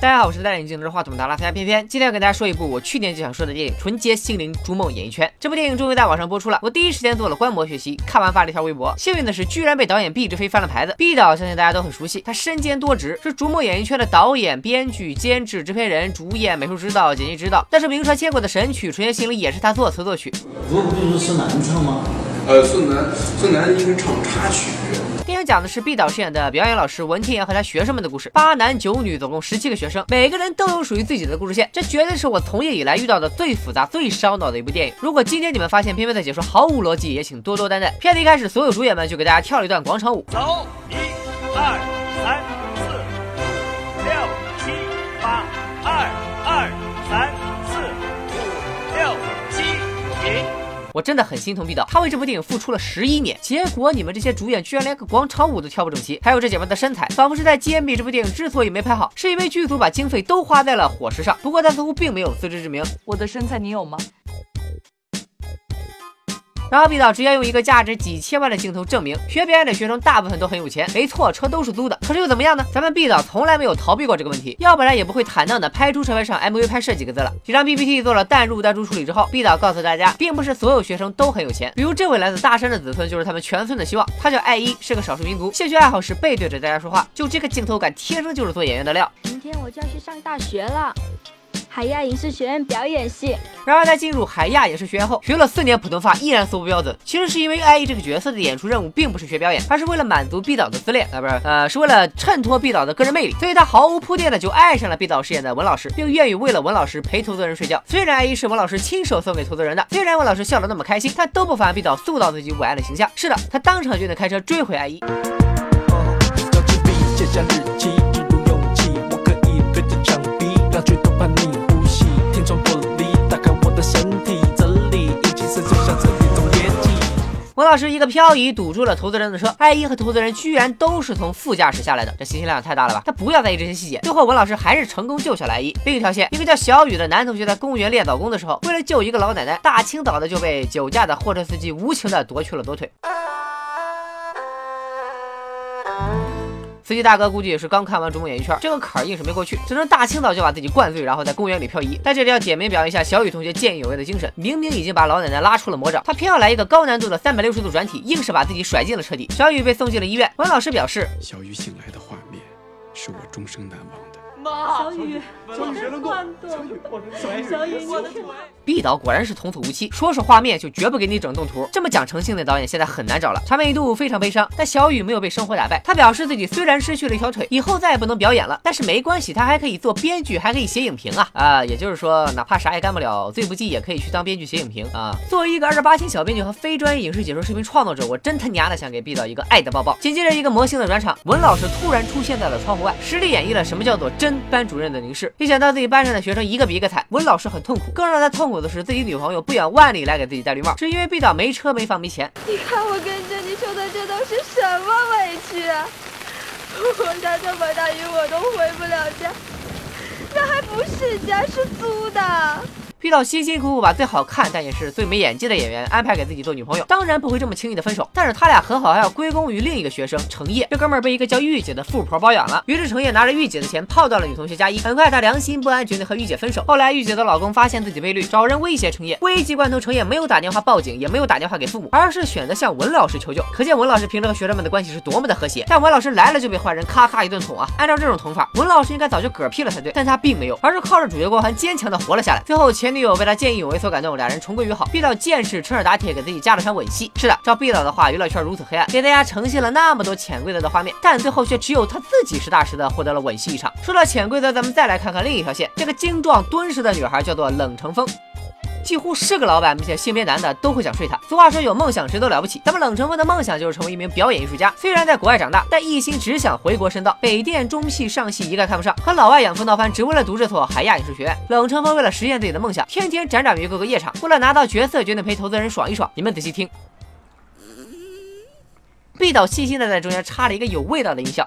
大家好，我是戴眼镜拿着话筒的拉斯加片片，今天要给大家说一部我去年就想说的电影《纯洁心灵逐梦演艺圈》。这部电影终于在网上播出了，我第一时间做了观摩学习，看完发了一条微博。幸运的是，居然被导演毕志飞翻了牌子。毕导相信大家都很熟悉，他身兼多职，是逐梦演艺圈的导演、编剧、监制、制片人、主演、美术指导、剪辑指导。但是名传千古的神曲《纯洁心灵》也是他作词作曲。不不就是孙楠唱吗？呃，孙楠，孙楠应该唱插曲。电影讲的是毕导饰演的表演老师文天阳和他学生们的故事。八男九女，总共十七个学生，每个人都有属于自己的故事线。这绝对是我从业以来遇到的最复杂、最烧脑的一部电影。如果今天你们发现片片的解说毫无逻辑，也请多多担待。片子一开始，所有主演们就给大家跳了一段广场舞。走，一、二、三、我真的很心疼毕导，他为这部电影付出了十一年，结果你们这些主演居然连个广场舞都跳不整齐。还有这姐妹的身材，仿佛是在揭秘这部电影之所以没拍好，是因为剧组把经费都花在了伙食上。不过他似乎并没有自知之明。我的身材你有吗？然后毕导直接用一个价值几千万的镜头证明，学表演的学生大部分都很有钱。没错，车都是租的，可是又怎么样呢？咱们毕导从来没有逃避过这个问题，要不然也不会坦荡的拍出“车牌上 MV 拍摄”几个字了。几张 PPT 做了淡入淡出处理之后，毕导告诉大家，并不是所有学生都很有钱。比如这位来自大山的子孙就是他们全村的希望，他叫艾依，是个少数民族，兴趣爱好是背对着大家说话。就这个镜头感，天生就是做演员的料。明天我就要去上大学了。海亚影视学院表演系。然而在进入海亚影视学院后，学了四年普通话依然说不标准。其实是因为艾依这个角色的演出任务并不是学表演，而是为了满足毕导的自恋啊，不是，呃，是为了衬托毕导的个人魅力。所以他毫无铺垫的就爱上了毕导饰演的文老师，并愿意为了文老师陪投资人睡觉。虽然艾依是文老师亲手送给投资人的，虽然文老师笑得那么开心，但都不妨毕导塑造自己伟岸的形象。是的，他当场就能开车追回艾依。文老师一个漂移堵住了投资人的车，艾依和投资人居然都是从副驾驶下来的，这信息量也太大了吧？他不要在意这些细节。最后文老师还是成功救下了艾依。另一条线，一个叫小雨的男同学在公园练早功的时候，为了救一个老奶奶，大清早的就被酒驾的货车司机无情的夺去了左腿。司机大哥估计也是刚看完《逐梦演艺圈》，这个坎儿硬是没过去，只能大清早就把自己灌醉，然后在公园里漂移。在这里要点名表扬一下小雨同学见义勇为的精神，明明已经把老奶奶拉出了魔掌，他偏要来一个高难度的三百六十度转体，硬是把自己甩进了车底。小雨被送进了医院。文老师表示，小雨醒来的画面是我终生难忘的。小雨，小雨学了断小雨，我的腿。毕导果然是童叟无欺，说是画面就绝不给你整动图。这么讲诚信的导演现在很难找了。场面一度非常悲伤，但小雨没有被生活打败。他表示自己虽然失去了一条腿，以后再也不能表演了，但是没关系，他还可以做编剧，还可以写影评啊啊！也就是说，哪怕啥也干不了，最不济也可以去当编剧写影评啊。作为一个二十八星小编剧和非专业影视解说视频创作者，我真他娘的想给毕导一个爱的抱抱。紧接着一个魔性的转场，文老师突然出现在了窗户外，实力演绎了什么叫做真。班主任的凝视，一想到自己班上的学生一个比一个惨，文老师很痛苦。更让他痛苦的是，自己女朋友不远万里来给自己戴绿帽，是因为毕导没车没房没钱。你看我跟着你受的这都是什么委屈啊！我下这么大雨我都回不了家，那还不是家，是租的。毕导辛辛苦苦把最好看但也是最没演技的演员安排给自己做女朋友，当然不会这么轻易的分手。但是他俩和好还要归功于另一个学生程烨，这哥们儿被一个叫玉姐的富婆包养了。于是程烨拿着玉姐的钱泡到了女同学家一，很快他良心不安，决定和玉姐分手。后来玉姐的老公发现自己被绿，找人威胁程烨。危急关头，程烨没有打电话报警，也没有打电话给父母，而是选择向文老师求救。可见文老师平时和学生们的关系是多么的和谐。但文老师来了就被坏人咔咔一顿捅啊！按照这种捅法，文老师应该早就嗝屁了才对，但他并没有，而是靠着主角光环坚强的活了下来。最后前前女友被他见义勇。为所感动，两人重归于好。毕导见识，趁热打铁，给自己加了场吻戏。是的，照毕导的话，娱乐圈如此黑暗，给大家呈现了那么多潜规则的画面，但最后却只有他自己实打实的获得了吻戏一场。说到潜规则，咱们再来看看另一条线。这个精壮敦实的女孩叫做冷成风。几乎是个老板，并且性别男的都会想睡他。俗话说有梦想谁都了不起，咱们冷成风的梦想就是成为一名表演艺术家。虽然在国外长大，但一心只想回国深造。北电中戏上戏一概看不上，和老外养父闹翻，只为了读这所海亚影视学院。冷成风为了实现自己的梦想，天天辗转于各个夜场，为了拿到角色，决定陪投资人爽一爽。你们仔细听，毕导细心的在中间插了一个有味道的音效。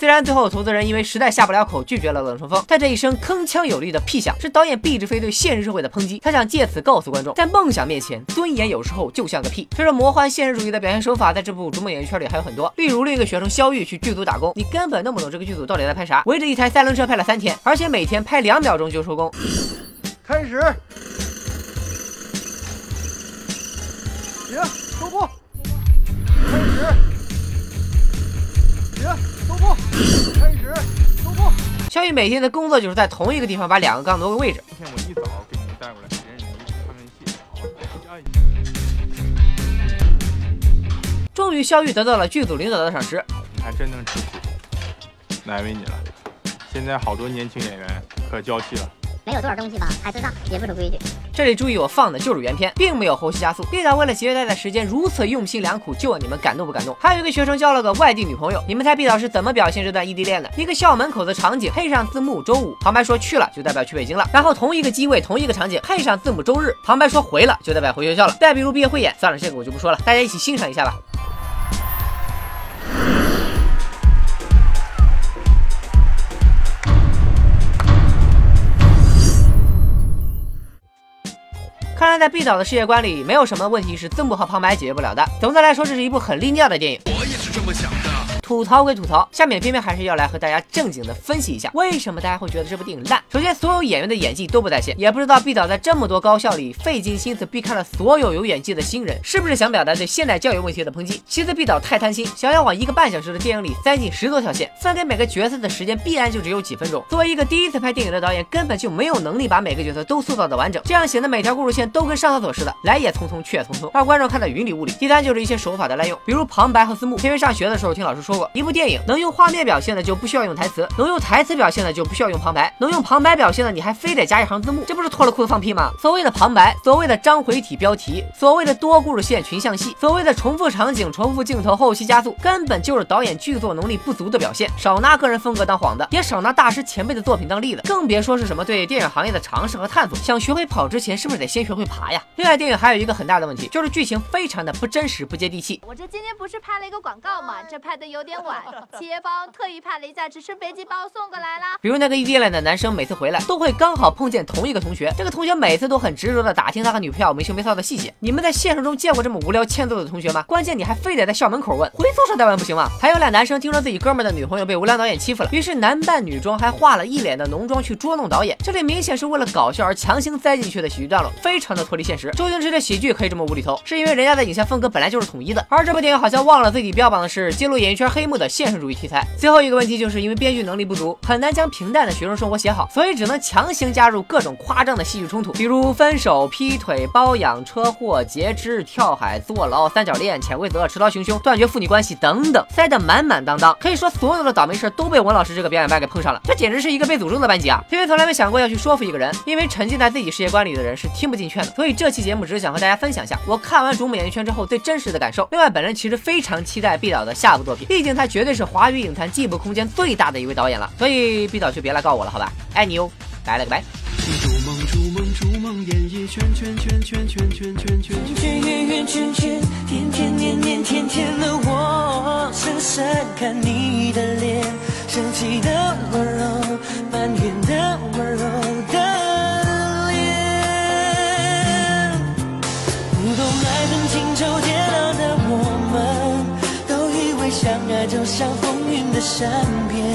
虽然最后投资人因为实在下不了口拒绝了冷春风，但这一声铿锵有力的屁响是导演毕志飞对现实社会的抨击。他想借此告诉观众，在梦想面前，尊严有时候就像个屁。随着魔幻现实主义的表现手法，在这部逐梦演艺圈里还有很多，例如另一个学生肖玉去剧组打工，你根本弄不懂这个剧组到底在拍啥，围着一台三轮车拍了三天，而且每天拍两秒钟就收工。开始，停，收工，开始，收工。肖玉每天的工作就是在同一个地方把两个杠挪个位置。今天我一早给你们带过来，好，加一。终于，肖玉得到了剧组领导的赏识。你还真能吃苦，难为你了。现在好多年轻演员可娇气了。没有多少东西吧，台词上也不守规矩。这里注意，我放的就是原片，并没有后期加速。毕导为了节约大家时间，如此用心良苦，就问你们感动不感动？还有一个学生交了个外地女朋友，你们猜毕导是怎么表现这段异地恋的？一个校门口的场景，配上字幕周五，旁白说去了就代表去北京了。然后同一个机位，同一个场景，配上字幕周日，旁白说回了就代表回学校了。再比如毕业汇演，算了，这个我就不说了，大家一起欣赏一下吧。看来在毕导的世界观里，没有什么问题是增补和旁白解决不了的。总的来说，这是一部很利尿的电影。我也是这么想的。吐槽归吐槽，下面偏偏还是要来和大家正经的分析一下，为什么大家会觉得这部电影烂。首先，所有演员的演技都不在线，也不知道毕导在这么多高校里费尽心思逼看了所有有演技的新人，是不是想表达对现代教育问题的抨击？其次，毕导太贪心，想要往一个半小时的电影里塞进十多条线，分给每个角色的时间必然就只有几分钟。作为一个第一次拍电影的导演，根本就没有能力把每个角色都塑造的完整，这样显得每条故事线都跟上厕所似的，来也匆匆，去也匆匆，让观众看得云里雾里。第三，就是一些手法的滥用，比如旁白和字幕。因为上学的时候听老师说一部电影能用画面表现的就不需要用台词，能用台词表现的就不需要用旁白，能用旁白表现的你还非得加一行字幕，这不是脱了裤子放屁吗？所谓的旁白，所谓的章回体标题，所谓的多故事线群像戏，所谓的重复场景、重复镜头、后期加速，根本就是导演剧作能力不足的表现。少拿个人风格当幌子，也少拿大师前辈的作品当例子，更别说是什么对电影行业的尝试和探索。想学会跑之前，是不是得先学会爬呀？另外，电影还有一个很大的问题，就是剧情非常的不真实、不接地气。我这今天不是拍了一个广告吗？这拍的有点晚，企业方特意派了一架，直升飞机把我送过来啦。比如那个异地恋的男生，每次回来都会刚好碰见同一个同学，这个同学每次都很执着的打听他和女朋友没羞没臊的细节。你们在现实中见过这么无聊欠揍的同学吗？关键你还非得在校门口问，回宿舍再问不行吗？还有俩男生听说自己哥们的女朋友被无良导演欺负了，于是男扮女装，还化了一脸的浓妆去捉弄导演。这里明显是为了搞笑而强行塞进去的喜剧段落，非常的脱离现实。周星驰的喜剧可以这么无厘头，是因为人家的影像风格本来就是统一的，而这部电影好像忘了自己标榜的是揭露演艺圈黑幕的现实主义题材。最后一个问题就是因为编剧能力不足，很难将平淡的学生生活写好，所以只能强行加入各种夸张的戏剧冲突，比如分手、劈腿、包养、车祸、截肢、跳海、坐牢、三角恋、潜规则、持刀行凶、断绝父女关系等等，塞得满满当当。可以说所有的倒霉事都被文老师这个表演班给碰上了，这简直是一个被诅咒的班级啊！偏偏从来没想过要去说服一个人，因为沉浸在自己世界观里的人是听不进劝的。所以这期节目只是想和大家分享一下我看完《逐梦演艺圈》之后最真实的感受。另外，本人其实非常期待毕导的下部作品，毕竟他绝对是华语影坛进步空间最大的一位导演了。所以毕导就别来告我了，好吧？爱你哦，拜了个拜。逐梦逐梦逐梦演艺圈圈圈圈圈圈圈圈圈圆圆圈圈，天天年年天天的我，深深看你的脸，生气的温柔，埋怨的温柔身边。